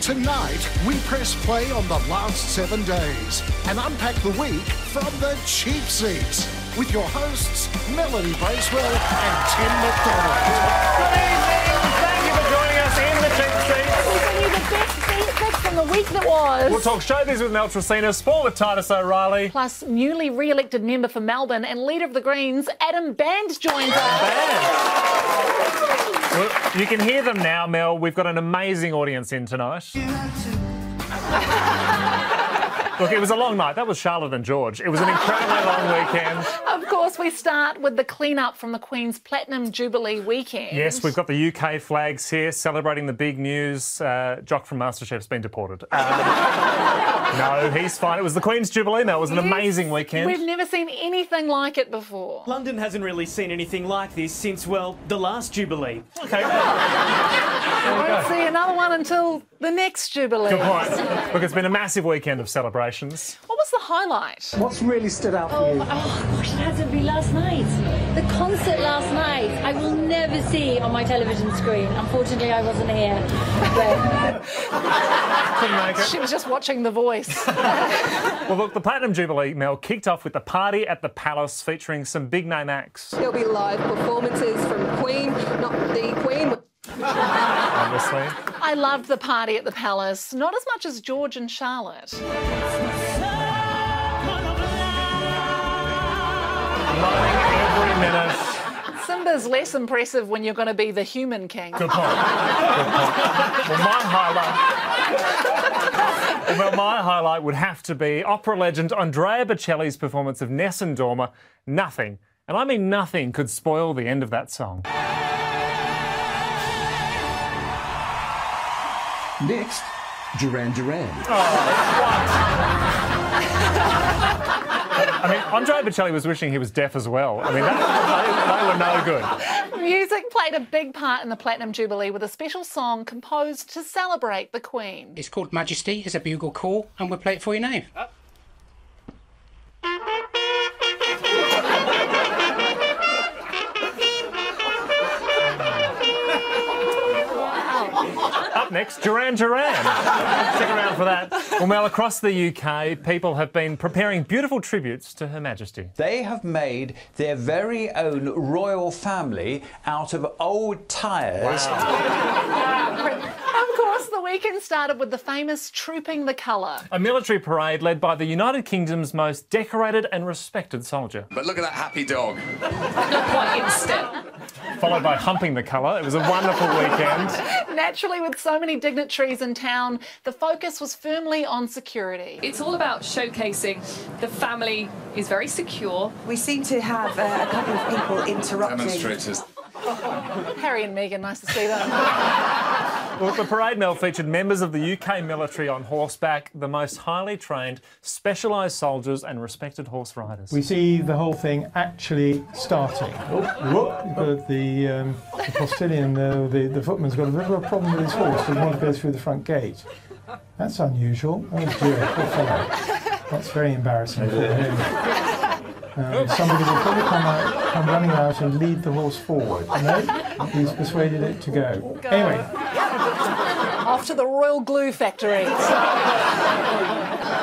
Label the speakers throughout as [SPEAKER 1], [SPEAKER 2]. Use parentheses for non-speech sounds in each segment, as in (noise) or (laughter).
[SPEAKER 1] Tonight, we press play on the last seven days and unpack the week from the cheap seats with your hosts, Melanie Bracewell and Tim McDonald.
[SPEAKER 2] Good evening. Thank you for joining us in the cheap seats.
[SPEAKER 3] We bring you the best feedback from the week that was.
[SPEAKER 2] We'll talk showbiz with Mel Tracina, sport with Titus O'Reily.
[SPEAKER 3] Plus, newly re-elected member for Melbourne and leader of the Greens, Adam Bandt joins us.
[SPEAKER 2] Well, you can hear them now, Mel. We've got an amazing audience in tonight. (laughs) Look, it was a long night. That was Charlotte and George. It was an incredibly (laughs) long weekend.
[SPEAKER 3] Of course, we start with the clean-up from the Queen's Platinum Jubilee weekend.
[SPEAKER 2] Yes, we've got the UK flags here celebrating the big news. Uh, Jock from MasterChef's been deported. Um, (laughs) no, he's fine. It was the Queen's Jubilee, Mel. It was an
[SPEAKER 3] Yes,
[SPEAKER 2] amazing weekend.
[SPEAKER 3] We've never seen anything like it before.
[SPEAKER 4] London hasn't really seen anything like this since, well, the last Jubilee.
[SPEAKER 2] Okay. (laughs)
[SPEAKER 3] We won't see another one until the next Jubilee.
[SPEAKER 2] Good point. Look, it's been a massive weekend of celebrations.
[SPEAKER 3] What was the highlight?
[SPEAKER 5] What's really stood out for you?
[SPEAKER 6] Oh, oh gosh, it had to be last night. The concert last night, I will never see on my television screen. Unfortunately, I wasn't here. But
[SPEAKER 2] Couldn't make it.
[SPEAKER 3] She was just watching The Voice. (laughs)
[SPEAKER 2] Well, look, the Platinum Jubilee, Mel, kicked off with the party at the Palace featuring some big name acts.
[SPEAKER 7] There'll be live performances from Queen, not the Queen.
[SPEAKER 2] Obviously.
[SPEAKER 3] I loved the party at the Palace, not as much as George and Charlotte.
[SPEAKER 2] Moaning every minute.
[SPEAKER 3] Simba's less impressive when you're going to be the human king.
[SPEAKER 2] Good point. Good point. Well, my highlight. Well, my highlight would have to be opera legend Andrea Bocelli's performance of Nessun Dorma. Nothing, and I mean nothing, could spoil the end of that song.
[SPEAKER 5] Next, Duran Duran.
[SPEAKER 2] Oh, (laughs) I mean, Andrea Bocelli was wishing he was deaf as well. I mean, that, they, they were no good.
[SPEAKER 3] Music played a big part in the Platinum Jubilee with a special song composed to celebrate the Queen.
[SPEAKER 8] It's called Majesty. It's a bugle call, and we'll play it for you now.
[SPEAKER 2] Uh, Up next, Duran Duran. Stick around for that. Well, Mel, across the UK, people have been preparing beautiful tributes to Her Majesty.
[SPEAKER 9] They have made their very own royal family out of old tyres. (laughs)
[SPEAKER 3] Of course, the weekend started with the famous Trooping the Colour.
[SPEAKER 2] A military parade led by the United Kingdom's most decorated and respected soldier.
[SPEAKER 10] But look at that happy dog.
[SPEAKER 3] Not Quite instant.
[SPEAKER 2] Followed by Humping the Colour. It was a wonderful weekend.
[SPEAKER 3] Naturally, with so many dignitaries in town, the focus was firmly on security.
[SPEAKER 11] It's all about showcasing the family is very secure.
[SPEAKER 12] We seem to have uh, a couple of people interrupting.
[SPEAKER 10] Demonstrators.
[SPEAKER 3] Harry and Meghan, nice to see them.
[SPEAKER 2] Well, the parade Mel featured members of the UK military on horseback, the most highly trained, specialised soldiers and respected horse riders.
[SPEAKER 13] We see the whole thing actually starting. Oh, whoop, but the, um, the postilion, uh, the, the footman's got a bit of a problem with his horse, so he wants to go through the front gate. That's unusual. Oh dear, poor fellow. That's very embarrassing for him. Um, somebody will probably come, out, come running out and lead the horse forward. No, he's persuaded it to go. Anyway,
[SPEAKER 3] Off to the Royal Glue Factory.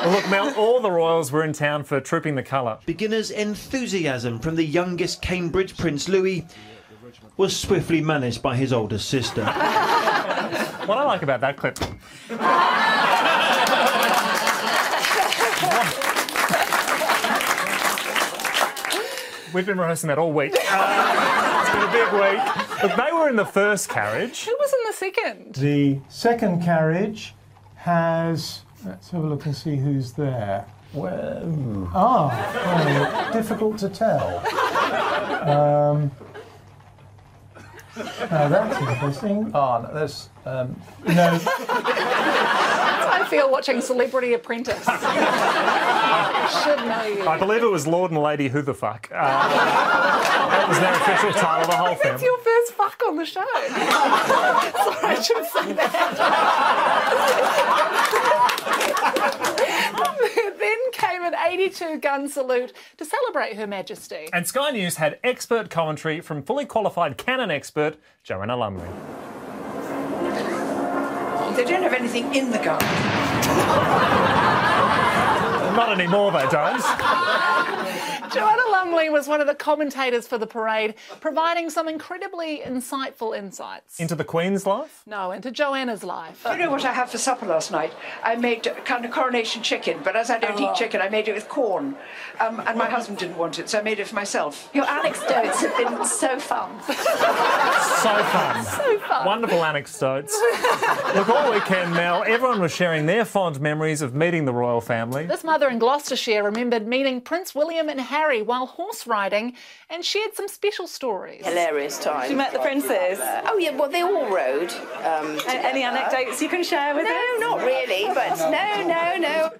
[SPEAKER 2] Well, look, Mel, all the royals were in town for Trooping the Colour.
[SPEAKER 4] Beginner's enthusiasm from the youngest Cambridge Prince Louis was swiftly managed by his older sister.
[SPEAKER 2] What I like about that clip. We've been rehearsing that all week. Uh, (laughs) it's been a big week. Look, they were in the first carriage.
[SPEAKER 3] Who was in the second?
[SPEAKER 13] the second carriage has. Let's have a look and see who's there. Well, ah, well, difficult to tell. Um, now that's interesting.
[SPEAKER 9] Oh, no, there's. Um,
[SPEAKER 13] No, (laughs)
[SPEAKER 3] I feel watching Celebrity Apprentice. I (laughs) should know you.
[SPEAKER 2] I believe it was Lord and Lady Who the Fuck. Uh, that was their official title, the whole film.
[SPEAKER 3] your first fuck on the show. (laughs) Sorry, I shouldn't say that. (laughs) then came an 82 gun salute to celebrate Her Majesty.
[SPEAKER 2] And Sky News had expert commentary from fully qualified cannon expert Joanna Lumley.
[SPEAKER 12] They don't have anything in the garden.
[SPEAKER 2] Not anymore, they don't. (laughs)
[SPEAKER 3] Joanna Lumley was one of the commentators for the parade, providing some incredibly insightful insights.
[SPEAKER 2] Into the Queen's life?
[SPEAKER 3] No, into Joanna's life.
[SPEAKER 12] Do you know what I had for supper last night? I made kind of coronation chicken, but as I don't
[SPEAKER 3] Oh.
[SPEAKER 12] eat chicken, I made it with corn. Um, and my husband didn't want it, so I made it for myself.
[SPEAKER 6] Your anecdotes have been so fun. (laughs)
[SPEAKER 2] So fun.
[SPEAKER 3] So fun.
[SPEAKER 2] Wonderful anecdotes. Look, all weekend, Mel, everyone was sharing their fond memories of meeting the royal family.
[SPEAKER 3] This mother in Gloucestershire remembered meeting Prince William and Harry while horse riding and shared some special stories.
[SPEAKER 10] Hilarious time.
[SPEAKER 14] She met the princes?
[SPEAKER 10] oh yeah, well they all rode. Um,
[SPEAKER 14] Any anecdotes you can share with
[SPEAKER 10] no,
[SPEAKER 14] us?
[SPEAKER 10] No, not really, but no, no, no.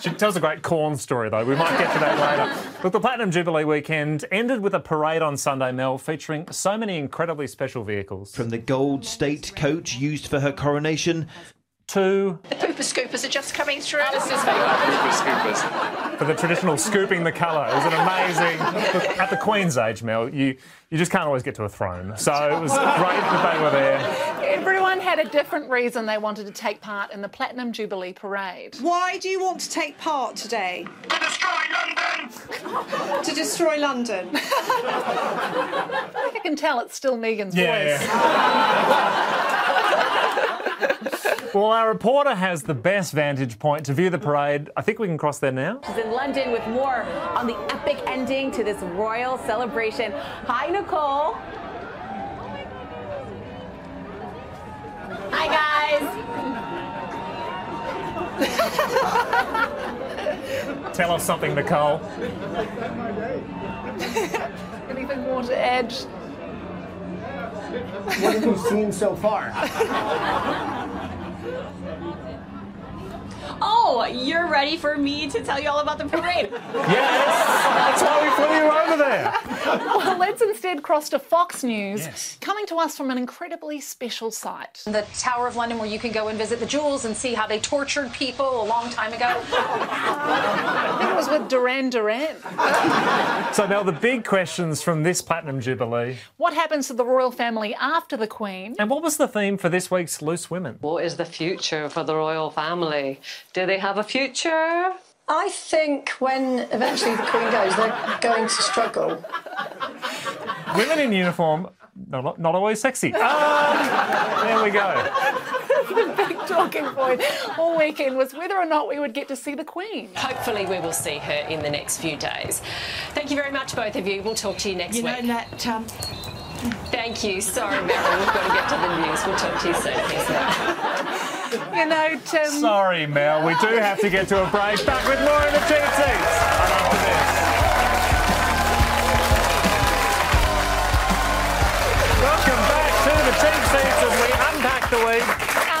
[SPEAKER 2] She tells a great corn story, though. We might get to that later. Look, the Platinum Jubilee weekend ended with a parade on Sunday, Mel, featuring so many incredibly special vehicles.
[SPEAKER 4] From the gold state coach used for her coronation
[SPEAKER 2] to
[SPEAKER 6] The pooper scoopers are just coming through.
[SPEAKER 2] alice's for the traditional scooping the colour. It was an amazing. Look, at the Queen's age, Mel, you, you just can't always get to a throne. So it was great that they were there.
[SPEAKER 3] Everyone had a different reason they wanted to take part in the Platinum Jubilee parade.
[SPEAKER 15] Why do you want to take part today? To destroy London! to destroy London.
[SPEAKER 3] I (laughs) think I can tell it's still Megan's
[SPEAKER 2] Yeah,
[SPEAKER 3] voice. (laughs)
[SPEAKER 2] Well, our reporter has the best vantage point to view the parade. I think we can cross there now.
[SPEAKER 16] She's in London with more on the epic ending to this royal celebration. Hi, Nicole. Hi, guys.
[SPEAKER 2] Tell us something, Nicole.
[SPEAKER 3] Anything more to add?
[SPEAKER 17] What have you seen so far? (laughs) Yeah. (laughs)
[SPEAKER 18] Oh, you're ready for me to tell you all about the parade? (laughs)
[SPEAKER 2] Yes, that's why we flew you over there.
[SPEAKER 3] Well, let's instead cross to Fox News, coming to us from an incredibly special site.
[SPEAKER 19] The Tower of London, where you can go and visit the jewels and see how they tortured people a long time ago.
[SPEAKER 3] I think it was with Duran Duran. (laughs)
[SPEAKER 2] So, now the big questions from this Platinum Jubilee.
[SPEAKER 3] What happens to the royal family after the Queen?
[SPEAKER 2] And what was the theme for this week's Loose Women?
[SPEAKER 20] What is the future for the royal family? Do they have a future?
[SPEAKER 21] I think when eventually the Queen goes, they're going to struggle.
[SPEAKER 2] Women in uniform, not, not always sexy. Ah, there we go.
[SPEAKER 3] the big talking point all weekend was whether or not we would get to see the Queen.
[SPEAKER 18] Hopefully, we will see her in the next few days. Thank you very much, both of you. We'll talk to you next
[SPEAKER 12] You know
[SPEAKER 18] week.
[SPEAKER 12] that um,
[SPEAKER 18] Thank you. Sorry, Mary, we've got to get to the news. We'll talk to you soon. Thanks, (laughs)
[SPEAKER 3] You know, Tim.
[SPEAKER 2] Um, Sorry, Mel, we do have to get to a break. Back with more in the cheap seats. And after this. Welcome back to the cheap seats as we unpack the week.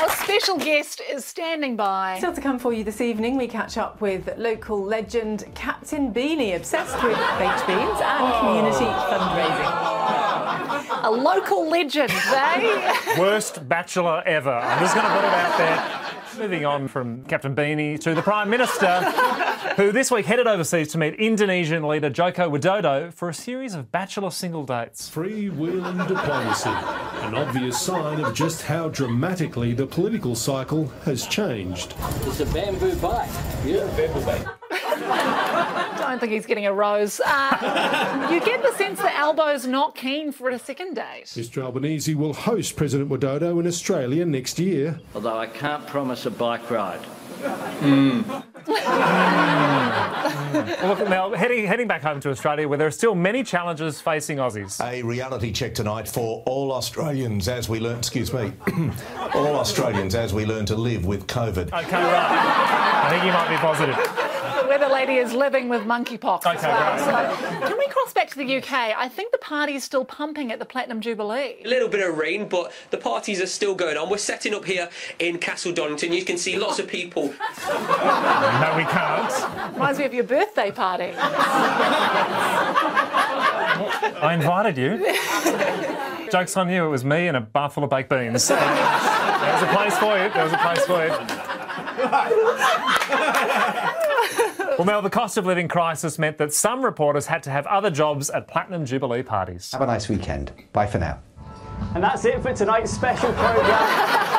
[SPEAKER 3] Our special guest is standing by.
[SPEAKER 16] Still to come for you this evening, we catch up with local legend Captain Beanie, obsessed with baked beans and oh. community fundraising.
[SPEAKER 3] A local legend, (laughs) eh?
[SPEAKER 2] Worst bachelor ever. I'm just going to put it out there. Moving on from Captain Beanie to the Prime Minister, who this week headed overseas to meet Indonesian leader Joko Widodo for a series of bachelor single dates.
[SPEAKER 22] Freewheeling diplomacy, an obvious sign of just how dramatically the political cycle has changed.
[SPEAKER 23] It's a bamboo bike. Yeah, bamboo bike. (laughs)
[SPEAKER 3] I don't think he's getting a rose. Uh, you get the sense that Albo's not keen for a second date.
[SPEAKER 22] Mr Albanese will host President Widodo in Australia next year.
[SPEAKER 23] Although I can't promise a bike ride. (laughs)
[SPEAKER 2] Well, look, now, heading, heading back home to Australia, where there are still many challenges facing Aussies.
[SPEAKER 24] A reality check tonight for all Australians as we learn, excuse me, (clears throat) all Australians as we learn to live with COVID.
[SPEAKER 2] Okay, right. I think you might be positive.
[SPEAKER 3] The lady is living with monkeypox as
[SPEAKER 2] Okay,
[SPEAKER 3] well. So, can we cross back to the UK? I think the party is still pumping at the Platinum Jubilee.
[SPEAKER 25] A little bit of rain, but the parties are still going on. We're setting up here in Castle Donington. You can see lots of people.
[SPEAKER 2] No, we can't.
[SPEAKER 3] Reminds me of your birthday party.
[SPEAKER 2] I invited you. Joke's on you, it was me and a bar full of baked beans. there was a place for you. There was a place for you. Well, Mel, the cost of living crisis meant that some reporters had to have other jobs at Platinum Jubilee parties.
[SPEAKER 26] Have a nice weekend. Bye for now.
[SPEAKER 27] And that's it for tonight's special programme.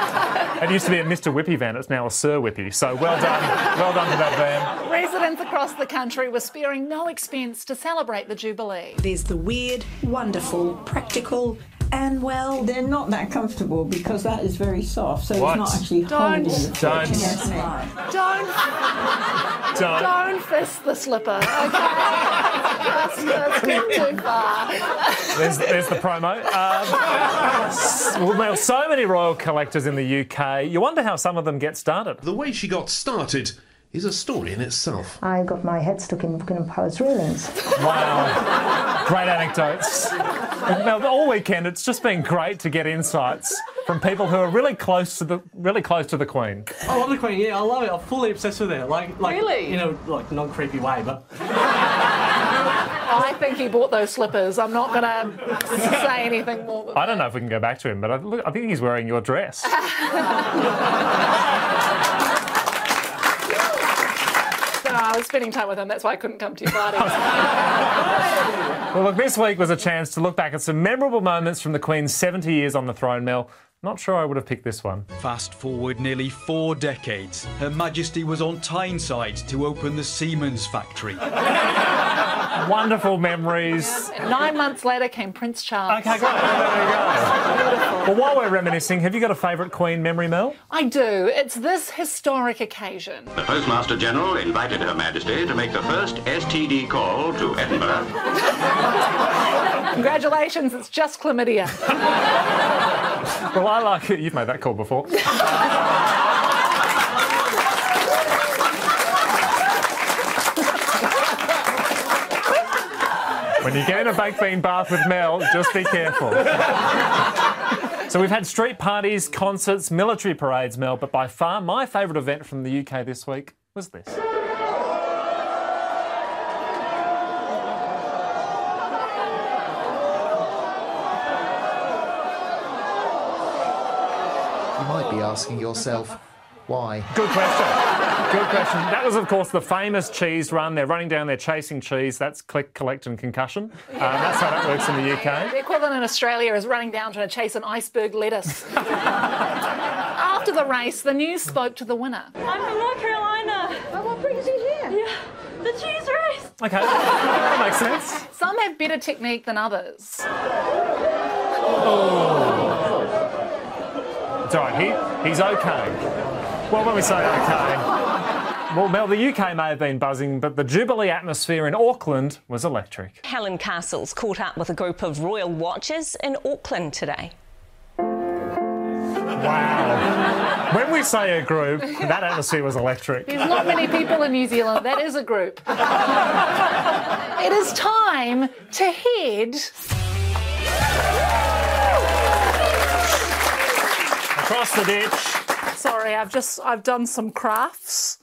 [SPEAKER 2] It used to be a Mr. Whippy van, it's now a Sir Whippy. So well done, well done to that van.
[SPEAKER 3] Residents across the country were sparing no expense to celebrate the Jubilee.
[SPEAKER 28] There's the weird, wonderful, practical, and well,
[SPEAKER 29] they're not that comfortable because that is very soft, so
[SPEAKER 2] What?
[SPEAKER 29] it's not actually
[SPEAKER 3] Don't-
[SPEAKER 29] holding the foot.
[SPEAKER 2] Don't.
[SPEAKER 29] Yes.
[SPEAKER 3] Don't,
[SPEAKER 2] Don't.
[SPEAKER 3] don't fist the slipper, okay? that's, that's getting too far.
[SPEAKER 2] There's, there's the promo. Um, s- (laughs) well, now, so many royal collectors in the UK. You wonder how some of them get started.
[SPEAKER 22] The way she got started is a story in itself.
[SPEAKER 21] I got my head stuck in Buckingham Palace railings.
[SPEAKER 2] Wow. Great anecdotes. Now, all weekend, it's just been great to get insights from people who are really close to the really close to the Queen.
[SPEAKER 30] Oh, I love the Queen. Yeah, I love it. I'm fully obsessed with her. Like, like
[SPEAKER 3] Really?
[SPEAKER 30] you know, like non creepy way, but
[SPEAKER 3] I think he bought those slippers. I'm not going to say anything more. Than
[SPEAKER 2] I don't know if we can go back to him, but I, look, I think he's wearing your dress. (laughs)
[SPEAKER 3] No, I was spending time with him. That's why I couldn't come to your party. (laughs)
[SPEAKER 2] Well, look, this week was a chance to look back at some memorable moments from the Queen's 70 years on the throne, Mel. Not sure I would have picked this one.
[SPEAKER 31] Fast forward nearly four decades, Her Majesty was on Tyneside to open the Siemens factory. (laughs)
[SPEAKER 2] Wonderful memories.
[SPEAKER 3] Nine months later came Prince Charles.
[SPEAKER 2] Okay, great. There you go. Well, while we're reminiscing, have you got a favourite Queen memory, Mel?
[SPEAKER 3] I do. It's this historic occasion.
[SPEAKER 26] The Postmaster General invited Her Majesty to make the first STD call to Edinburgh.
[SPEAKER 3] Congratulations, it's just chlamydia.
[SPEAKER 2] Well, I like it. You've made that call before. (laughs) When you get in a baked bean bath with Mel, just be careful. so we've had street parties, concerts, military parades, Mel, but by far my favourite event from the UK this week was this.
[SPEAKER 32] You might be asking yourself, why?
[SPEAKER 2] Good question. Good question. That was, of course, the famous cheese run. They're running down there chasing cheese. That's click, collect, and concussion. Um, that's how that works in the UK.
[SPEAKER 3] The equivalent in Australia is running down trying to chase an iceberg lettuce. (laughs) After the race, the news spoke to the winner.
[SPEAKER 14] I'm from North Carolina.
[SPEAKER 21] Oh, what brings you here?
[SPEAKER 14] Yeah, the cheese race.
[SPEAKER 2] Okay, that makes sense.
[SPEAKER 3] Some have better technique than others.
[SPEAKER 2] It's all right. He, he's okay. Well, when we say okay, well, Mel, the UK may have been buzzing, but the Jubilee atmosphere in Auckland was electric.
[SPEAKER 33] Helen Castles caught up with a group of royal watchers in Auckland today.
[SPEAKER 2] Wow. When we say a group, that atmosphere was electric.
[SPEAKER 3] There's not many people in New Zealand. That is a group. it is time to head
[SPEAKER 2] Across the ditch.
[SPEAKER 3] Sorry, I've just I've done some crafts.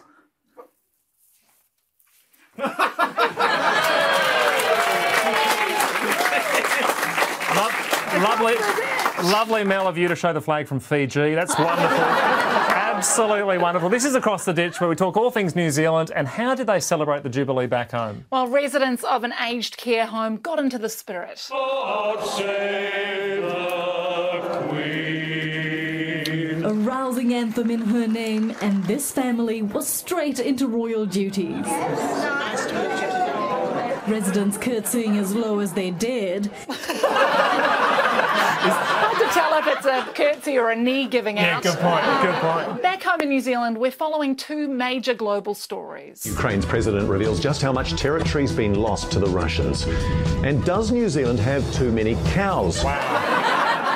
[SPEAKER 2] Lo- lovely, lovely Mel of you to show the flag from Fiji. That's wonderful. Absolutely wonderful. This is Across the Ditch where we talk all things New Zealand and how did they celebrate the Jubilee back home?
[SPEAKER 3] Well, residents of an aged care home got into the spirit.
[SPEAKER 34] A rousing anthem in her name, and this family was straight into royal duties. Residents curtsying as low as they dared.
[SPEAKER 3] Hard to tell if it's a curtsy or a knee giving
[SPEAKER 2] Yeah,
[SPEAKER 3] out.
[SPEAKER 2] good point, good point.
[SPEAKER 3] Back home in New Zealand, we're following two major global stories.
[SPEAKER 35] Ukraine's president reveals just how much territory's been lost to the Russians. And does New Zealand have too many cows?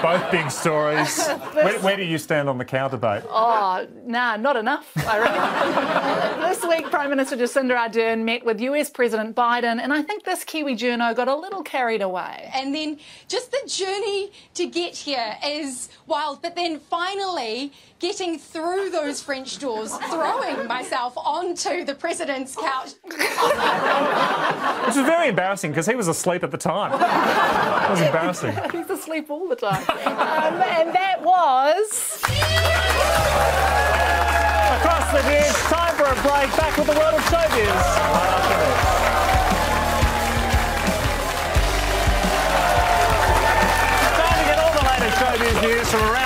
[SPEAKER 2] Both big stories. (laughs) Where, where do you stand on the cow debate?
[SPEAKER 3] Oh, nah, not enough, I reckon. (laughs) this week, Prime Minister Jacinda Ardern met with US President Biden, and I think this Kiwi journo got a little carried away.
[SPEAKER 36] And then just the journey to get here is wild. But then finally getting through those French doors, throwing myself onto the president's couch.
[SPEAKER 2] Which was very embarrassing because he was asleep at the time. It was (laughs) embarrassing.
[SPEAKER 3] He's asleep all the time. Um, and that was.
[SPEAKER 2] Across the ditch, time for a break. Back with the world of showbiz. Time to get all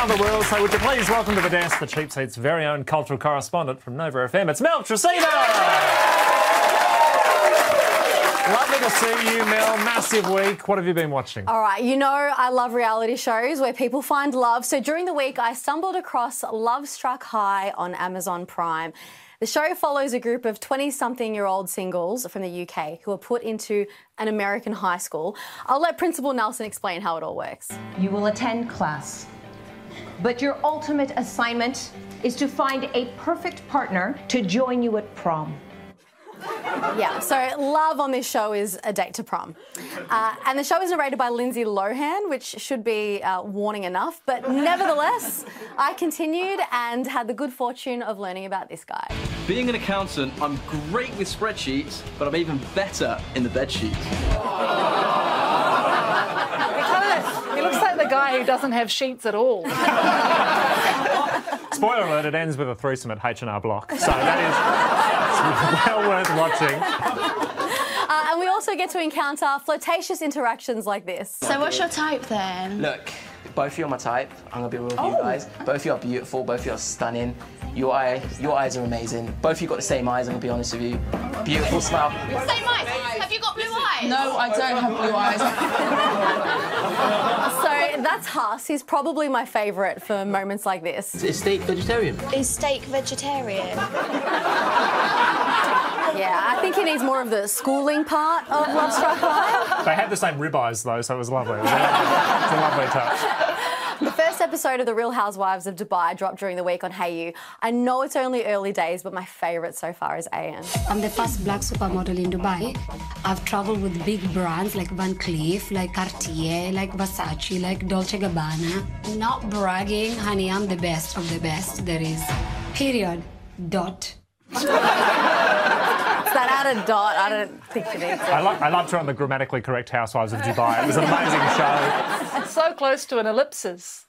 [SPEAKER 2] the world. So would you please welcome to the desk the Cheap Seats' very own cultural correspondent from Nova FM. It's Mel Tracina. Lovely to see you, Mel. Massive week. What have you been watching?
[SPEAKER 37] All right, you know I love reality shows where people find love. So during the week, I stumbled across Love Struck High on Amazon Prime. The show follows a group of 20 something year old singles from the UK who are put into an American high school. I'll let Principal Nelson explain how it all works.
[SPEAKER 38] You will attend class, but your ultimate assignment is to find a perfect partner to join you at prom.
[SPEAKER 37] Yeah, so love on this show is a date to prom. Uh, and the show is narrated by Lindsay Lohan, which should be uh, warning enough. But nevertheless, I continued and had the good fortune of learning about this guy.
[SPEAKER 39] Being an accountant, I'm great with spreadsheets, but I'm even better in the bed sheets.
[SPEAKER 3] He looks like the guy who doesn't have sheets at all.
[SPEAKER 2] Spoiler alert, it ends with a threesome at H&R Block. So that is well worth watching. (laughs)
[SPEAKER 37] Uh, and we also get to encounter flirtatious interactions like this.
[SPEAKER 40] So what's your type then?
[SPEAKER 41] Look, both of you are my type. I'm gonna be real with
[SPEAKER 40] Oh.
[SPEAKER 41] you guys. Both of you are beautiful. Both of you are stunning. Your eye, your eyes are amazing. Both of you got the same eyes. I'm gonna be honest with you. Beautiful smile.
[SPEAKER 36] Same eyes. Have you got blue eyes?
[SPEAKER 40] No, I don't have blue eyes. (laughs)
[SPEAKER 37] So that's Huss. He's probably my favourite for moments like this.
[SPEAKER 41] Is steak vegetarian?
[SPEAKER 21] Is steak vegetarian?
[SPEAKER 37] Yeah, I think he needs more of the schooling part of Love Struck High.
[SPEAKER 2] They had the same ribeyes though, so it was lovely. It lovely, it was a lovely touch.
[SPEAKER 37] The first episode of The Real Housewives of Dubai dropped during the week on Hayu. I know it's only early days, but my favourite so far is Ayan.
[SPEAKER 42] I'm the first black supermodel in Dubai. I've traveled with big brands like Van Cleef, like Cartier, like Versace, like Dolce Gabbana. Not bragging, honey, I'm the best of the best there is. Period. Dot. (laughs)
[SPEAKER 37] It's that added dot. I don't think she needs it.
[SPEAKER 2] I, lo- I loved her on the grammatically correct Housewives of Dubai. It was an amazing show.
[SPEAKER 3] It's so close to an ellipsis.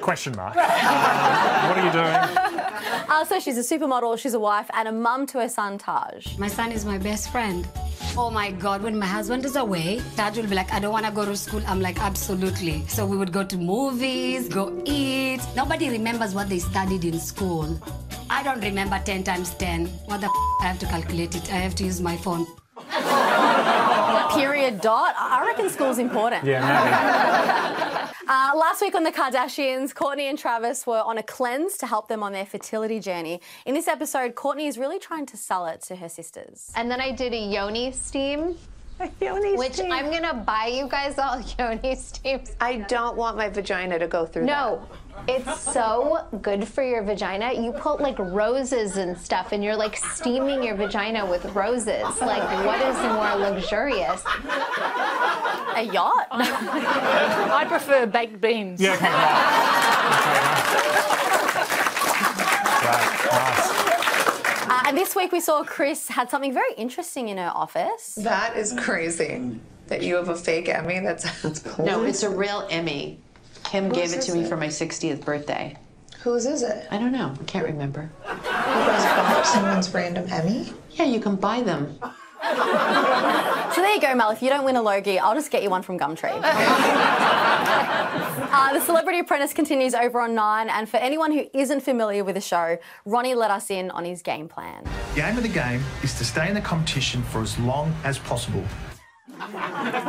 [SPEAKER 2] Question mark. Uh, what are you doing?
[SPEAKER 37] Uh, so she's a supermodel, she's a wife, and a mum to her son Taj.
[SPEAKER 42] My son is my best friend. Oh my God, when my husband is away, Taj will be like, I don't want to go to school. I'm like, absolutely. So we would go to movies, go eat. Nobody remembers what they studied in school. I don't remember 10 times 10. What the f- I have to calculate it. I have to use my phone.
[SPEAKER 37] Period dot. I reckon school's important.
[SPEAKER 2] Yeah, (laughs)
[SPEAKER 37] Uh, last week on The Kardashians, Kourtney and Travis were on a cleanse to help them on their fertility journey. In this episode, Kourtney is really trying to sell it to her sisters.
[SPEAKER 43] And then I did a yoni steam. A Yoni Steam. Which I'm gonna buy you guys all (laughs) yoni steams.
[SPEAKER 21] I don't want my vagina to go through
[SPEAKER 43] No, it's so good for your vagina. You put like roses and stuff, and you're like steaming your vagina with roses. Like, what is more luxurious?
[SPEAKER 37] A yacht? (laughs)
[SPEAKER 3] I prefer baked beans.
[SPEAKER 2] Yeah, (laughs) okay,
[SPEAKER 37] Uh, and this week we saw Kris had something very interesting in her office.
[SPEAKER 21] That is crazy. That you have a fake Emmy. That's that's
[SPEAKER 44] No, it's a real Emmy. Kim
[SPEAKER 21] Whose
[SPEAKER 44] gave it to me
[SPEAKER 21] it?
[SPEAKER 44] for my 60th birthday.
[SPEAKER 21] Whose is it?
[SPEAKER 44] I don't know. I can't remember.
[SPEAKER 21] You guys bought someone's random Emmy?
[SPEAKER 44] Yeah, you can buy them.
[SPEAKER 37] So there you go, Mel. If you don't win a Logie, I'll just get you one from Gumtree. (laughs) uh, the Celebrity Apprentice continues over on Nine, and for anyone who isn't familiar with the show, Ronnie let us in on his game plan.
[SPEAKER 45] The aim of the game is to stay in the competition for as long as possible.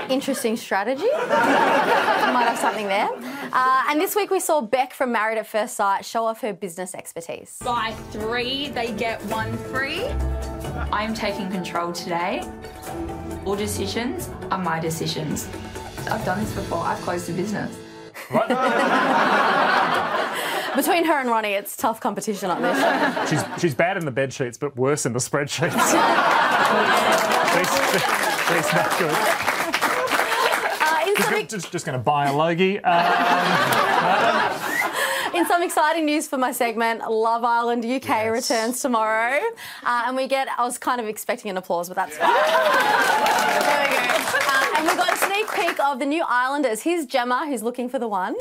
[SPEAKER 37] Interesting strategy. (laughs) Might have something there. Uh, and this week we saw Beck from Married at First Sight show off her business expertise.
[SPEAKER 46] Buy three, they get one free. I'm taking control today. All decisions are my decisions. I've done this before, I've closed a business. (laughs)
[SPEAKER 37] Between her and Ronnie, it's tough competition on this show.
[SPEAKER 2] She's, she's bad in the bed sheets, but worse in the spreadsheets. (laughs) she's, she's not good. (laughs)
[SPEAKER 37] Uh, in, some,
[SPEAKER 2] Just, just going to buy a Logie. Um,
[SPEAKER 37] in some exciting news for my segment, Love Island UK returns tomorrow. Uh, and we get, I was kind of expecting an applause, but that's fine. there we go. Uh, and we got a sneak peek of the new Islanders. Here's Gemma, who's looking for the one.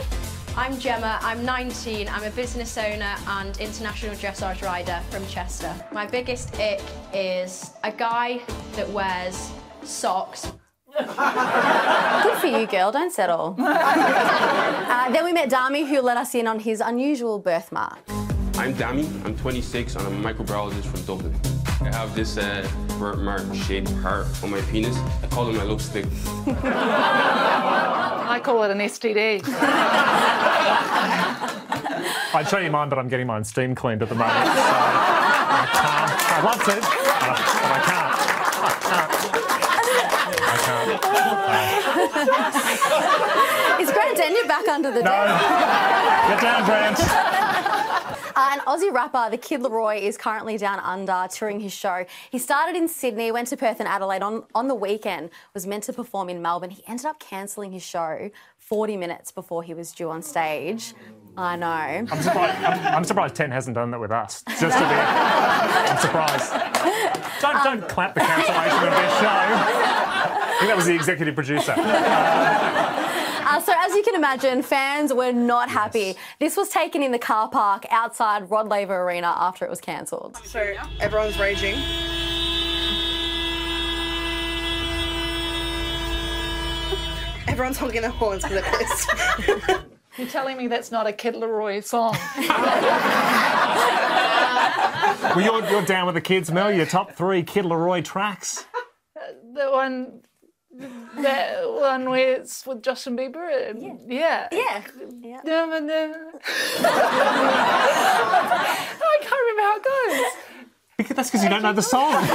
[SPEAKER 36] I'm Gemma, I'm 19, I'm a business owner and international dressage rider from Chester. My biggest ick is a guy that wears socks
[SPEAKER 37] Good for you, girl. Don't settle. (laughs) uh, then we met Dami, who let us in on his unusual birthmark.
[SPEAKER 47] I'm Dami, I'm 26 and I'm a microbiologist from Dublin. I have this uh, birthmark shaped heart on my penis. I call it my love stick.
[SPEAKER 3] I call it an STD.
[SPEAKER 2] I'd show you mine, but I'm getting mine steam cleaned at the moment. So I can't. I'd love to, but I, but I can't. I can't.
[SPEAKER 37] Is Grant Denyer back under the
[SPEAKER 2] No.
[SPEAKER 37] desk?
[SPEAKER 2] Get down, Grant. (laughs)
[SPEAKER 37] Uh, an Aussie rapper, the Kid LAROI, is currently down under touring his show. He started in Sydney, went to Perth and Adelaide on, on the weekend, was meant to perform in Melbourne. He ended up cancelling his show 40 minutes before he was due on stage. I know.
[SPEAKER 2] I'm surprised, I'm, I'm surprised Ten hasn't done that with us. Just to be, I'm surprised. Don't, don't clap the cancellation of their show. (laughs) I think that was the executive producer. (laughs)
[SPEAKER 37] Uh, so, as you can imagine, fans were not happy. This was taken in the car park outside Rod Laver Arena after it was cancelled.
[SPEAKER 48] So everyone's raging. Everyone's honking their horns because they're pissed. (laughs)
[SPEAKER 3] You're telling me that's not a Kid LAROI song?
[SPEAKER 2] Well, you're, you're down with the kids, Mel. Your top three Kid LAROI tracks.
[SPEAKER 3] the one, that one where it's with Justin Bieber. And, yeah.
[SPEAKER 37] Yeah.
[SPEAKER 3] Never, never. (laughs) I can't remember how it goes.
[SPEAKER 2] Because- That's because you don't know the song. (laughs)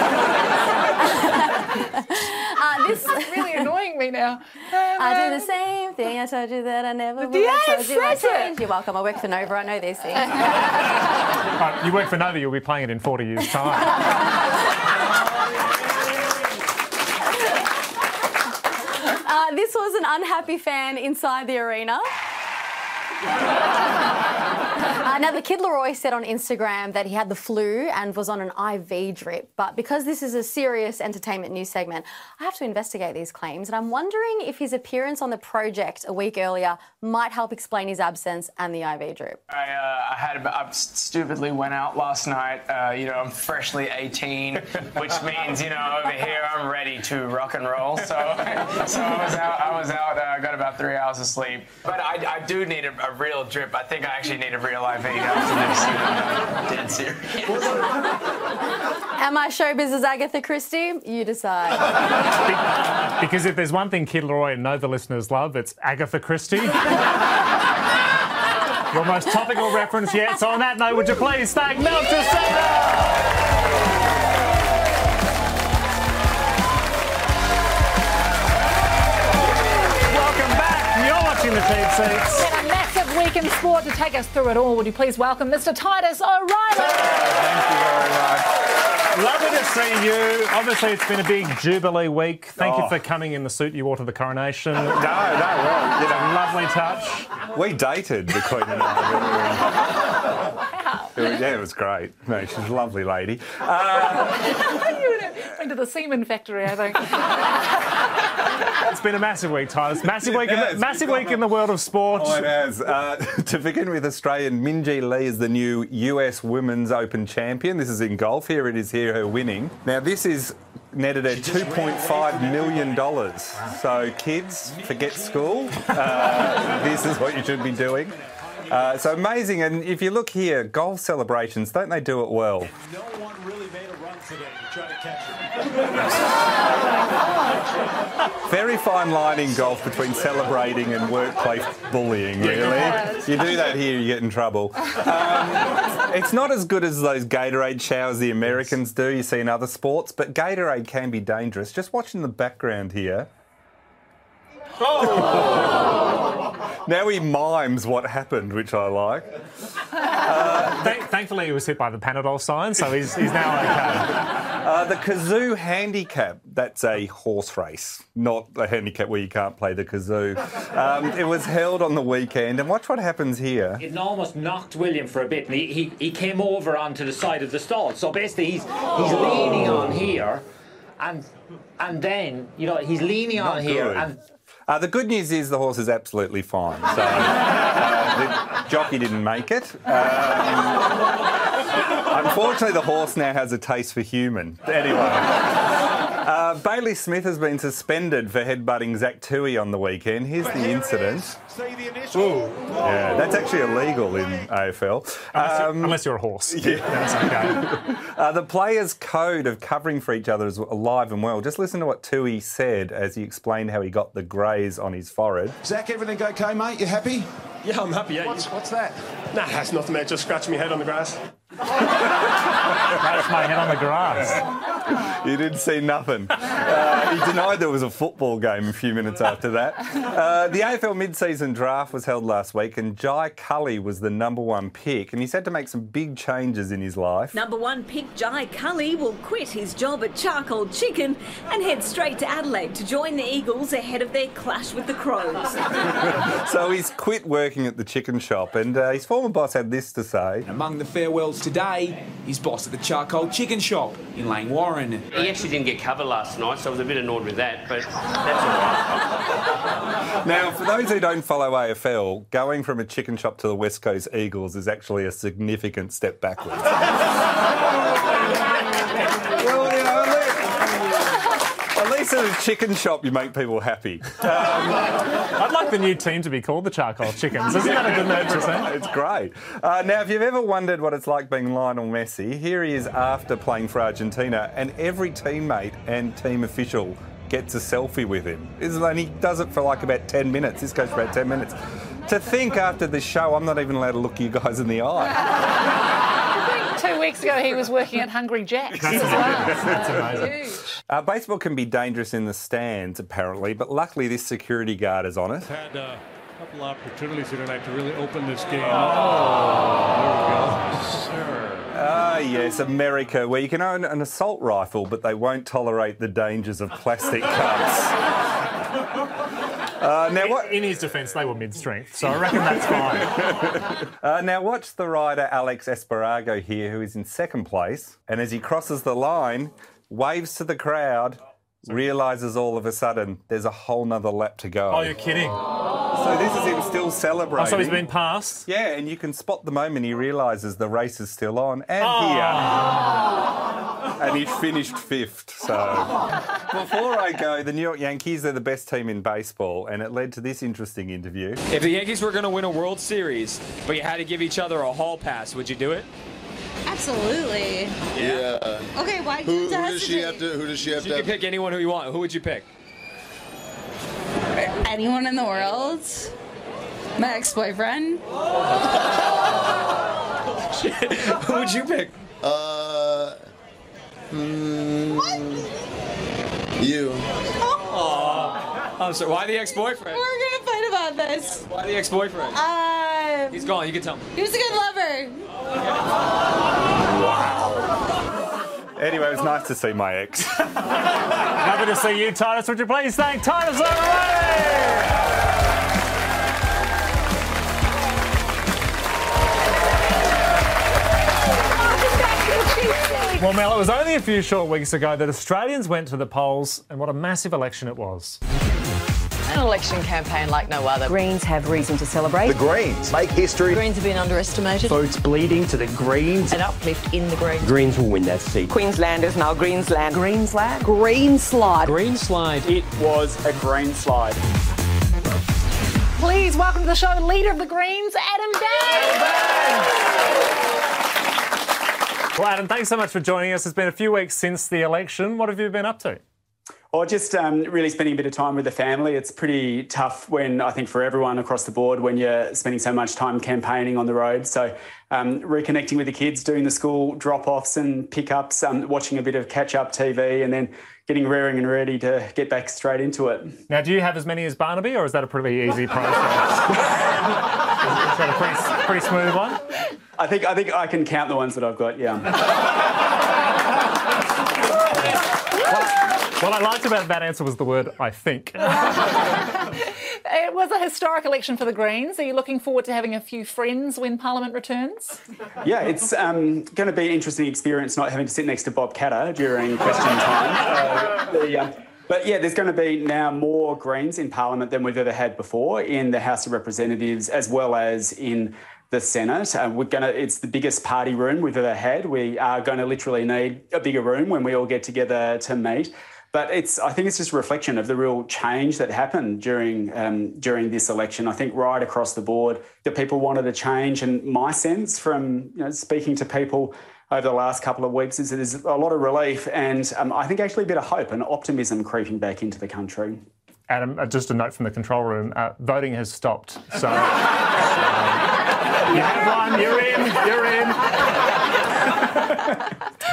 [SPEAKER 37] Uh, this
[SPEAKER 3] is really annoying me now.
[SPEAKER 37] I do the same thing. I told you that I never would.
[SPEAKER 3] Yes,
[SPEAKER 37] I told you I'd
[SPEAKER 3] that's it.
[SPEAKER 37] change. You're welcome. I work for Nova. I know these things.
[SPEAKER 2] Right, you work for Nova, you'll be playing it in 40 years' time. (laughs)
[SPEAKER 37] This was an unhappy fan inside the arena. (laughs) Uh, now, the Kid LAROI said on Instagram that he had the flu and was on an IV drip. But because this is a serious entertainment news segment, I have to investigate these claims. And I'm wondering if his appearance on the project a week earlier might help explain his absence and the IV drip.
[SPEAKER 49] I, uh, I had I stupidly went out last night. Uh, you know, I'm freshly 18, which means you know over here I'm ready to rock and roll. So, (laughs) so I was out. I was out. Uh, got about three hours of sleep. But I, I do need a, a real drip. I think I actually need a real IV after this. You know, dead serious.
[SPEAKER 37] Am I showbiz's Agatha Christie? You decide.
[SPEAKER 2] Because if there's one thing Kid LAROI and Nova listeners love, it's Agatha Christie. Your most topical reference yet. So on that note, would you please thank Mel Tissot? Welcome back. You're watching the Cheap Seats.
[SPEAKER 3] Been a massive week in sport to take us through it all. Would you please welcome Mr. Titus O'Reily? Thank you very much.
[SPEAKER 2] Lovely to see you. Obviously, it's been a big Jubilee week. Thank you
[SPEAKER 50] Oh.
[SPEAKER 2] for coming in the suit you wore to the coronation.
[SPEAKER 50] No, no, well, you know,
[SPEAKER 2] Lovely touch.
[SPEAKER 50] we dated the Queen and I. It was- yeah, it was great. No, she's a lovely lady. Uh, (laughs)
[SPEAKER 3] you went to the semen factory, I think. (laughs)
[SPEAKER 2] It's been a massive week, Titus. Massive week, in the, massive week in the world of sport.
[SPEAKER 50] Oh, it has. Uh, (laughs) to begin with, Australian Minjee Lee is the new US Women's Open champion. This is in golf. Here it is, here her winning. Now, this is netted at $2.5 million. So, kids, forget school. Uh, this is what you should be doing. Uh, so amazing, and if you look here, golf celebrations, don't they do it well? Very fine line in golf between celebrating and workplace bullying, really. You do that here, you get in trouble. Um, it's not as good as those Gatorade showers the Americans do, you see in other sports, but Gatorade can be dangerous. Just watching the background here. Now he mimes what happened, which I like. (laughs)
[SPEAKER 2] Thank- thankfully, he was hit by the Panadol sign, so he's, he's now okay.
[SPEAKER 50] Uh, the kazoo handicap, that's a horse race, not a handicap where you can't play the kazoo. Um, it was held on the weekend, and watch what happens here.
[SPEAKER 51] It almost knocked William for a bit, and he, he, he came over onto the side of the stall. So basically, he's he's leaning on here, and and then you know he's leaning on
[SPEAKER 50] Not
[SPEAKER 51] here,
[SPEAKER 50] good.
[SPEAKER 51] and
[SPEAKER 50] Uh, the good news is the horse is absolutely fine. So uh, (laughs) the jockey didn't make it. Um, unfortunately, the horse now has a taste for human. Anyway. Uh, Bailey Smith has been suspended for headbutting Zach Tuohy on the weekend. Here's the incident. Yeah, that's actually illegal in AFL.
[SPEAKER 2] Unless, you're, unless you're a horse. (laughs)
[SPEAKER 50] Yeah.
[SPEAKER 2] That's okay. (laughs)
[SPEAKER 50] Uh, the players' code of covering for each other is alive and well. Just listen to what Tuohy said as he explained how he got the graze on his forehead.
[SPEAKER 52] Zach, everything okay, mate? You happy?
[SPEAKER 53] Yeah, I'm happy. Yeah.
[SPEAKER 52] What's, what's that?
[SPEAKER 53] Nah, that's nothing, mate. Just scratching my head on the grass.
[SPEAKER 2] Scratch my head on the grass.
[SPEAKER 50] You didn't see nothing. (laughs) Uh, he denied there was a football game a few minutes after that. Uh, the AFL mid-season draft was held last week, and Jai Culley was the number one pick, and he's had to make some big changes in his life.
[SPEAKER 54] Number one pick Jai Culley will quit his job at Charcoal Chicken and head straight to Adelaide to join the Eagles ahead of their clash with the Crows. (laughs)
[SPEAKER 50] so he's quit working at the chicken shop, and uh, his former boss had this to say.
[SPEAKER 55] Among the farewells today, his boss at the Charcoal Chicken Shop in Lane Warren.
[SPEAKER 47] He actually didn't get covered last night, so I was a bit annoyed with that, but that's all right. (laughs)
[SPEAKER 50] Now, for those who don't follow AFL, going from a chicken shop to the West Coast Eagles is actually a significant step backwards. (laughs) well, you know, at least, at a chicken shop you make people happy.
[SPEAKER 2] I'd like the new team to be called the Charcoal Chickens. Isn't that a good name for a team?
[SPEAKER 50] It's great. Uh, now, if you've ever wondered what it's like being Lionel Messi, here he is after playing for Argentina, and every teammate and team official gets a selfie with him. And he does it for like about 10 minutes. This goes for about 10 minutes. To think after this show, I'm not even allowed to look you guys in the eye.
[SPEAKER 3] I think two weeks ago he was working at Hungry Jack's as well. (laughs)
[SPEAKER 50] That's
[SPEAKER 3] amazing. Huge.
[SPEAKER 50] Uh, baseball can be dangerous in the stands, apparently, but luckily this security guard is on it.
[SPEAKER 56] Had uh, a couple of opportunities here tonight to really open this game.
[SPEAKER 50] Oh.
[SPEAKER 56] There we go. Sir.
[SPEAKER 50] Ah, yes, America, where you can own an assault rifle, but they won't tolerate the dangers of plastic cuts. Uh, now, what...
[SPEAKER 2] In his defence, they were mid-strength, so I reckon that's fine. (laughs)
[SPEAKER 50] Uh, now, watch the rider Alex Espargaró here, who is in second place, and as he crosses the line, waves to the crowd, realises all of a sudden there's a whole nother lap to go.
[SPEAKER 2] Oh, you're kidding.
[SPEAKER 50] So this is him still celebrating.
[SPEAKER 2] Oh, so he's been passed?
[SPEAKER 50] Yeah, and you can spot the moment he realises the race is still on. And
[SPEAKER 2] Oh.
[SPEAKER 50] here. And he finished fifth. So (laughs) before I go, the New York Yankees are the best team in baseball, and it led to this interesting interview.
[SPEAKER 57] If the Yankees were going to win a World Series, but you had to give each other a hall pass, would you do it?
[SPEAKER 58] Absolutely.
[SPEAKER 57] Yeah.
[SPEAKER 58] Okay, why do
[SPEAKER 57] Who-
[SPEAKER 58] you have to
[SPEAKER 57] who does she
[SPEAKER 58] hesitate?
[SPEAKER 57] have Who does she have you could pick anyone who you want. Who would you pick?
[SPEAKER 58] Anyone in the world? My ex-boyfriend?
[SPEAKER 57] who would you pick?
[SPEAKER 59] Uh, mm, you.
[SPEAKER 57] Aw. I'm sorry. Why the ex-boyfriend?
[SPEAKER 58] We're gonna fight about this.
[SPEAKER 57] Why the ex-boyfriend?
[SPEAKER 58] Uh,
[SPEAKER 57] He's gone. You can tell me.
[SPEAKER 58] he was a good lover. Wow.
[SPEAKER 50] Anyway, it was nice to see my ex. (laughs)
[SPEAKER 2] Happy to see you, Titus. Would you please thank Titus O'Reily? Well, Mel, it was only a few short weeks ago that Australians went to the polls, and what a massive election it was.
[SPEAKER 35] An election campaign like no other.
[SPEAKER 38] Greens have reason to celebrate.
[SPEAKER 35] The Greens make history.
[SPEAKER 21] Greens have been underestimated.
[SPEAKER 35] Votes bleeding to the Greens.
[SPEAKER 21] An uplift in the Greens.
[SPEAKER 35] Greens will win that seat.
[SPEAKER 21] Queensland is now Greensland. Greensland? Greenslide.
[SPEAKER 35] Green slide. It was a green slide.
[SPEAKER 3] Please welcome to the show, leader of the Greens, Adam Bandt.
[SPEAKER 2] Well, Adam, thanks so much for joining us. It's been a few weeks since the election. What have you been up to?
[SPEAKER 36] Or just um, really spending a bit of time with the family. It's pretty tough when, I think, for everyone across the board, when you're spending so much time campaigning on the road. So, um, reconnecting with the kids, doing the school drop offs and pickups, um, watching a bit of catch up TV, and then getting rearing and ready to get back straight into it.
[SPEAKER 2] Now, do you have as many as Barnaby, or is that a pretty easy (laughs) process? is that a pretty, pretty smooth one?
[SPEAKER 36] I think I think I can count the ones that I've got. Yeah. (laughs)
[SPEAKER 2] What I liked about that answer was the word I think. (laughs)
[SPEAKER 3] It was a historic election for the Greens. Are you looking forward to having a few friends when Parliament returns?
[SPEAKER 36] Yeah, it's um, going to be an interesting experience not having to sit next to Bob Katter during question time. Uh, the, um, but yeah, there's going to be now more Greens in Parliament than we've ever had before in the House of Representatives as well as in the Senate. Uh, we're going to, it's the biggest party room we've ever had. We are going to literally need a bigger room when we all get together to meet. But it's I think it's just a reflection of the real change that happened during um, during this election. I think right across the board, that people wanted a change, and my sense from you know, speaking to people over the last couple of weeks is that there's a lot of relief and um, I think actually a bit of hope and optimism creeping back into the country.
[SPEAKER 2] Adam, uh, just a note from the control room: uh, voting has stopped. So. (laughs) You have one. You're in. You're in.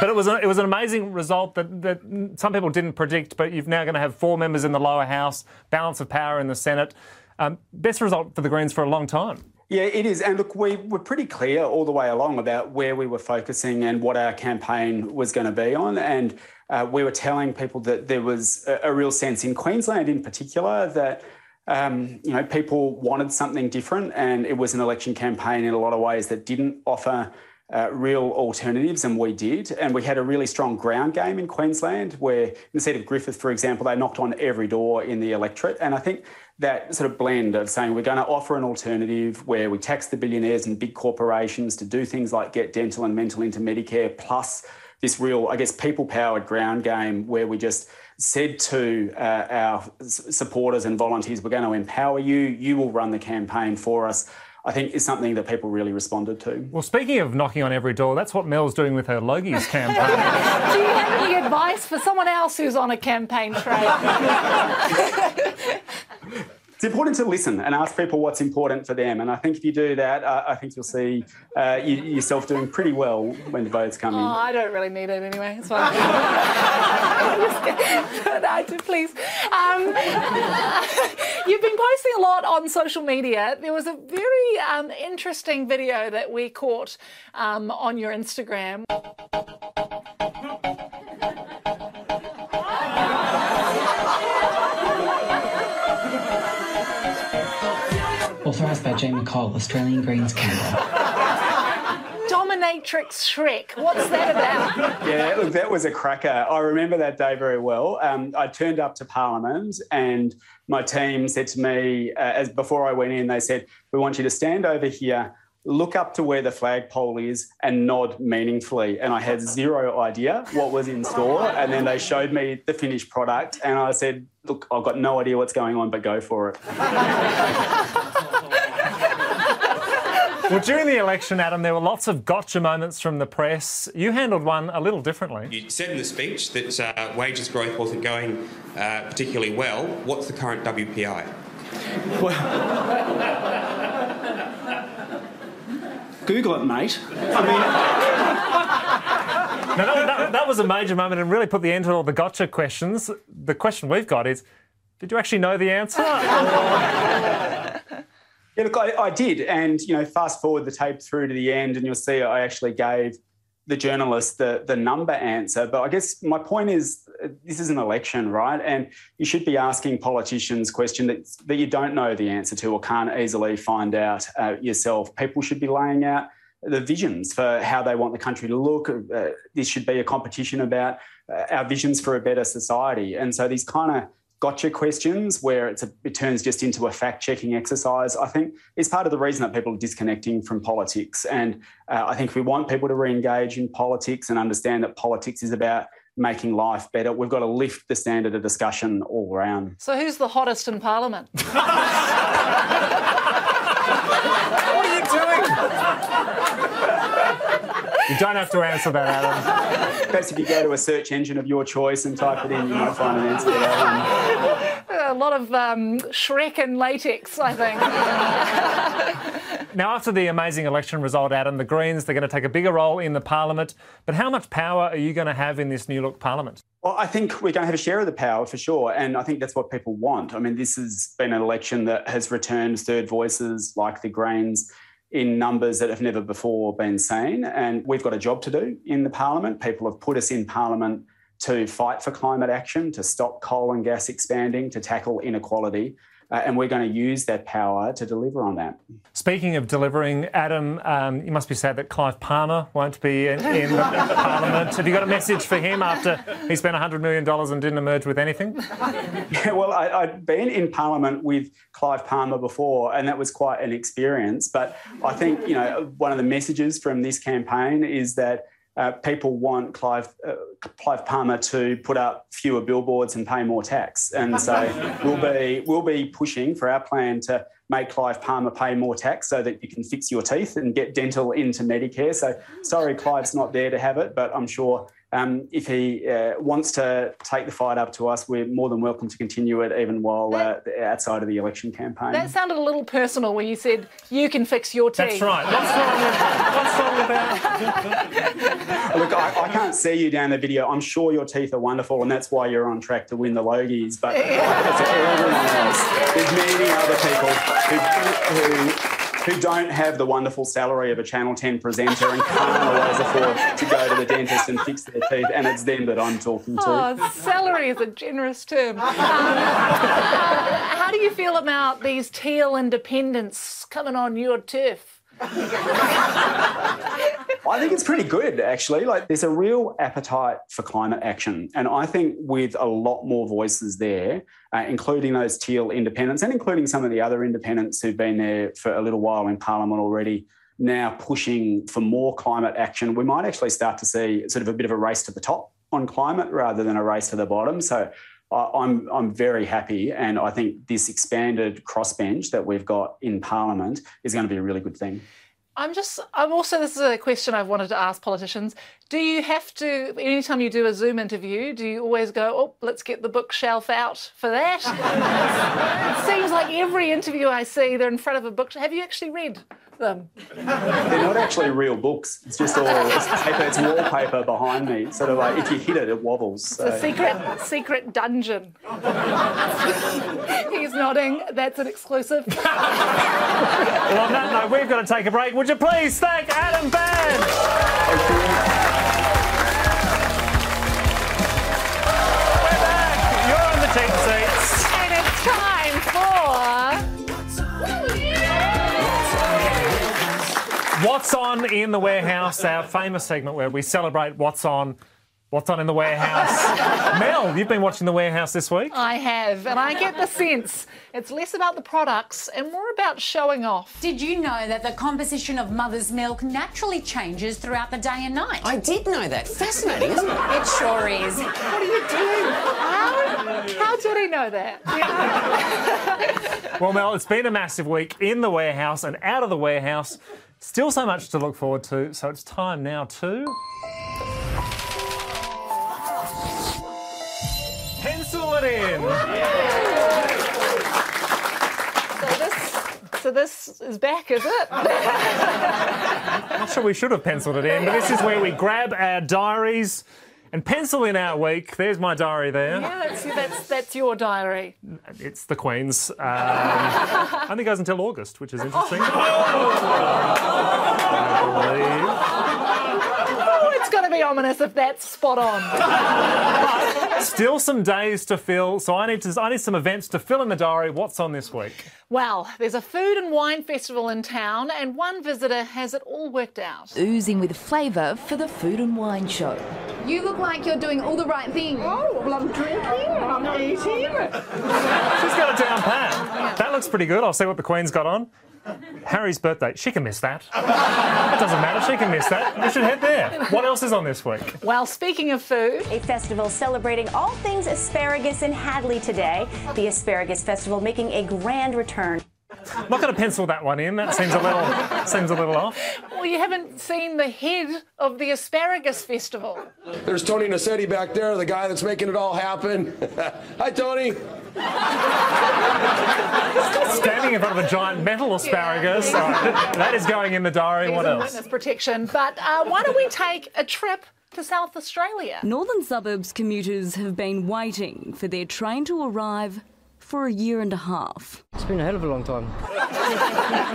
[SPEAKER 2] But it was a, it was an amazing result that, that some people didn't predict. But you've now going to have four members in the lower house, balance of power in the Senate. Um, best result for the Greens for a long time.
[SPEAKER 36] Yeah, it is. And look, we were pretty clear all the way along about where we were focusing and what our campaign was going to be on. And uh, we were telling people that there was a, a real sense in Queensland, in particular, that um, you know, people wanted something different, and it was an election campaign in a lot of ways that didn't offer uh, real alternatives, and we did. And we had a really strong ground game in Queensland, where instead of Griffith, for example, they knocked on every door in the electorate. And I think that sort of blend of saying we're going to offer an alternative where we tax the billionaires and big corporations to do things like get dental and mental into Medicare, plus this real, I guess, people powered ground game where we just said to uh, our supporters and volunteers, we're going to empower you, you will run the campaign for us. I think is something that people really responded to.
[SPEAKER 2] Well, speaking of knocking on every door, that's what Mel's doing with her Logies campaign. (laughs)
[SPEAKER 3] Do you have any advice for someone else who's on a campaign trail? (laughs)
[SPEAKER 36] it's important to listen and ask people what's important for them. And I think if you do that, uh, I think you'll see uh, you, yourself doing pretty well when the votes come
[SPEAKER 3] oh,
[SPEAKER 36] in.
[SPEAKER 3] I don't really need it anyway. It's fine. (laughs) (laughs) no, please. Um, (laughs) you've been posting a lot on social media. There was a very um, interesting video that we caught um, on your Instagram.
[SPEAKER 60] Authorised by Jamie Cole, Australian Greens Canberra.
[SPEAKER 3] Dominatrix Shrek. What's that about?
[SPEAKER 36] yeah, look, that was a cracker. I remember that day very well. Um, I turned up to Parliament and my team said to me, uh, as before I went in, they said, "We want you to stand over here." Look up to where the flagpole is and nod meaningfully. And I had zero idea what was in store. And then they showed me the finished product, and I said, Look, I've got no idea what's going on, but go for it. (laughs)
[SPEAKER 2] Well, during the election, Adam, there were lots of gotcha moments from the press. You handled one a little differently.
[SPEAKER 47] You said in the speech that uh, wages growth wasn't going uh, particularly well. What's the current WPI?
[SPEAKER 36] Well, Google it, mate. I mean.
[SPEAKER 2] no, that, that, that was a major moment and really put the end to all the gotcha questions. The question we've got is did you actually know the answer? (laughs)
[SPEAKER 36] Yeah, look, I, I, did. And, you know, fast forward the tape through to the end, and you'll see I actually gave the journalist the, the number answer. But I guess my point is uh, this is an election, right? And you should be asking politicians questions that, that you don't know the answer to or can't easily find out uh, yourself. People should be laying out the visions for how they want the country to look. Uh, this should be a competition about uh, our visions for a better society. And so these kind of gotcha questions where a, it turns just into a fact checking exercise, I think is part of the reason that people are disconnecting from politics. And uh, I think if we want people to re engage in politics and understand that politics is about making life better, we've got to lift the standard of discussion all around.
[SPEAKER 3] So, who's the hottest in Parliament? (laughs) what
[SPEAKER 36] are you
[SPEAKER 2] doing? You don't have to answer that, Adam.
[SPEAKER 36] Perhaps if you go to a search engine of your choice and type it in, you might find an answer to that.
[SPEAKER 3] A lot of um, Shrek and latex, I think.
[SPEAKER 2] now, after the amazing election result, Adam, the Greens, they're going to take a bigger role in the Parliament. But how much power are you going to have in this new look Parliament?
[SPEAKER 36] Well, I think we're going to have a share of the power for sure. And I think that's what people want. I mean, this has been an election that has returned third voices like the Greens in numbers that have never before been seen. And we've got a job to do in the parliament. People have put us in parliament to fight for climate action, to stop coal and gas expanding, to tackle inequality. Uh, and we're going to use that power to deliver on that.
[SPEAKER 2] Speaking of delivering, Adam, um, you must be sad that Clive Palmer won't be in, in (laughs) Parliament. Have you got a message for him after he spent $100 million and didn't emerge with anything?
[SPEAKER 36] Yeah, (laughs) well, I, I'd been in Parliament with Clive Palmer before, and that was quite an experience. But I think, you know, one of the messages from this campaign is that uh, people want Clive, uh, Clive Palmer to put up fewer billboards and pay more tax. And so (laughs) we'll be, we'll be pushing for our plan to make Clive Palmer pay more tax so that you can fix your teeth and get dental into Medicare. So sorry, Clive's not there to have it, but I'm sure um, if he uh, wants to take the fight up to us, we're more than welcome to continue it even while uh, outside of the election campaign.
[SPEAKER 3] That sounded a little personal when you said you can fix your teeth.
[SPEAKER 2] That's right. What's wrong with, what's wrong with that? (laughs)
[SPEAKER 36] Look, I, I, can't see you down the video. I'm sure your teeth are wonderful, and that's why you're on track to win the Logies. But (laughs) for everyone else, there's many other people who, who who don't have the wonderful salary of a Channel 10 presenter and can't (laughs) always afford to go to the dentist and fix their teeth, and it's them that I'm talking to.
[SPEAKER 3] Oh, salary is a generous term. Um, (laughs) how do you feel about these teal independents coming on your turf? (laughs)
[SPEAKER 36] I think it's pretty good, actually. Like, there's a real appetite for climate action. And I think with a lot more voices there, uh, including those teal independents and including some of the other independents who've been there for a little while in Parliament already, now pushing for more climate action, we might actually start to see sort of a bit of a race to the top on climate rather than a race to the bottom. So I'm, I'm very happy, and I think this expanded crossbench that we've got in Parliament is going to be a really good thing.
[SPEAKER 3] I'm just, I'm also, this is a question I've wanted to ask politicians. Do you have to, anytime you do a Zoom interview, do you always go, oh, let's get the bookshelf out for that? (laughs) it seems like every interview I see, they're in front of a bookshelf. Have you actually read them?
[SPEAKER 36] They're not actually real books. It's just all it's paper, it's wallpaper behind me. Sort of like if you hit it, it wobbles.
[SPEAKER 3] So. It's a secret, secret dungeon. He's nodding. That's an exclusive.
[SPEAKER 2] well, on that note, we've got to take a break. Would you please thank Adam Bandt? What's on in the warehouse? Our famous segment where we celebrate what's on. What's on in the warehouse? (laughs) Mel, you've been watching the warehouse this week.
[SPEAKER 3] I have, and I get the sense it's less about the products and more about showing off.
[SPEAKER 61] Did you know that the composition of mother's milk naturally changes throughout the day and night?
[SPEAKER 62] I did know that. Fascinating, isn't it?
[SPEAKER 61] It sure is.
[SPEAKER 3] What are you doing? How, how did he know that?
[SPEAKER 2] well, Mel, it's been a massive week in the warehouse and out of the warehouse. Still so much to look forward to, so it's time now to. Pencil it in!
[SPEAKER 3] So this, so this is back, is it?
[SPEAKER 2] I'm (laughs) not sure we should have penciled it in, but this is where we grab our diaries and pencil in our week. There's my diary there.
[SPEAKER 3] Yeah, that's, that's, that's your diary.
[SPEAKER 2] It's the Queen's. Um, (laughs) only goes until August, which is interesting. (laughs)
[SPEAKER 3] Oh, it's going to be ominous if that's spot on. (laughs)
[SPEAKER 2] Still some days to fill, so I need to. I need some events to fill in the diary. What's on this week?
[SPEAKER 3] Well, there's a food and wine festival in town, and one visitor has it all worked out.
[SPEAKER 63] Oozing with flavour for the food and wine show.
[SPEAKER 64] You look like you're doing all the right things. Oh, well, I'm drinking, I'm eating.
[SPEAKER 2] She's got it down pat. That looks pretty good. I'll see what the Queen's got on. Harry's birthday. She can miss that. It doesn't matter. She can miss that. We should head there. What else is on this week?
[SPEAKER 3] Well, speaking of food,
[SPEAKER 65] a festival celebrating all things asparagus in Hadley today. The Asparagus Festival making a grand return.
[SPEAKER 2] I'm not going to pencil that one in. That seems a little seems a little off.
[SPEAKER 3] Well, you haven't seen the head of the Asparagus Festival.
[SPEAKER 66] There's Tony Nassetti back there, the guy that's making it all happen. (laughs) Hi, Tony.
[SPEAKER 2] Standing in front of a giant metal asparagus.
[SPEAKER 3] Yeah.
[SPEAKER 2] Right. That is going in the diary.
[SPEAKER 3] He's
[SPEAKER 2] what else?
[SPEAKER 3] Witness protection. But uh, why don't we take a trip to South Australia?
[SPEAKER 67] Northern suburbs commuters have been waiting for their train to arrive for a year and a half.
[SPEAKER 68] It's been a hell of a long time. (laughs)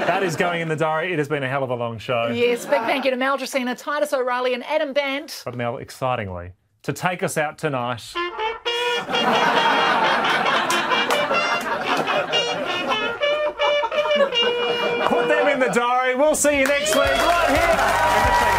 [SPEAKER 2] that is going in the diary. It has been a hell of a long show.
[SPEAKER 3] Yes, big thank you to Mel Tracina, Titus O'Reily, and Adam Bandt.
[SPEAKER 2] But Mel, excitingly, to take us out tonight. (laughs) Madari. We'll see you next week right here.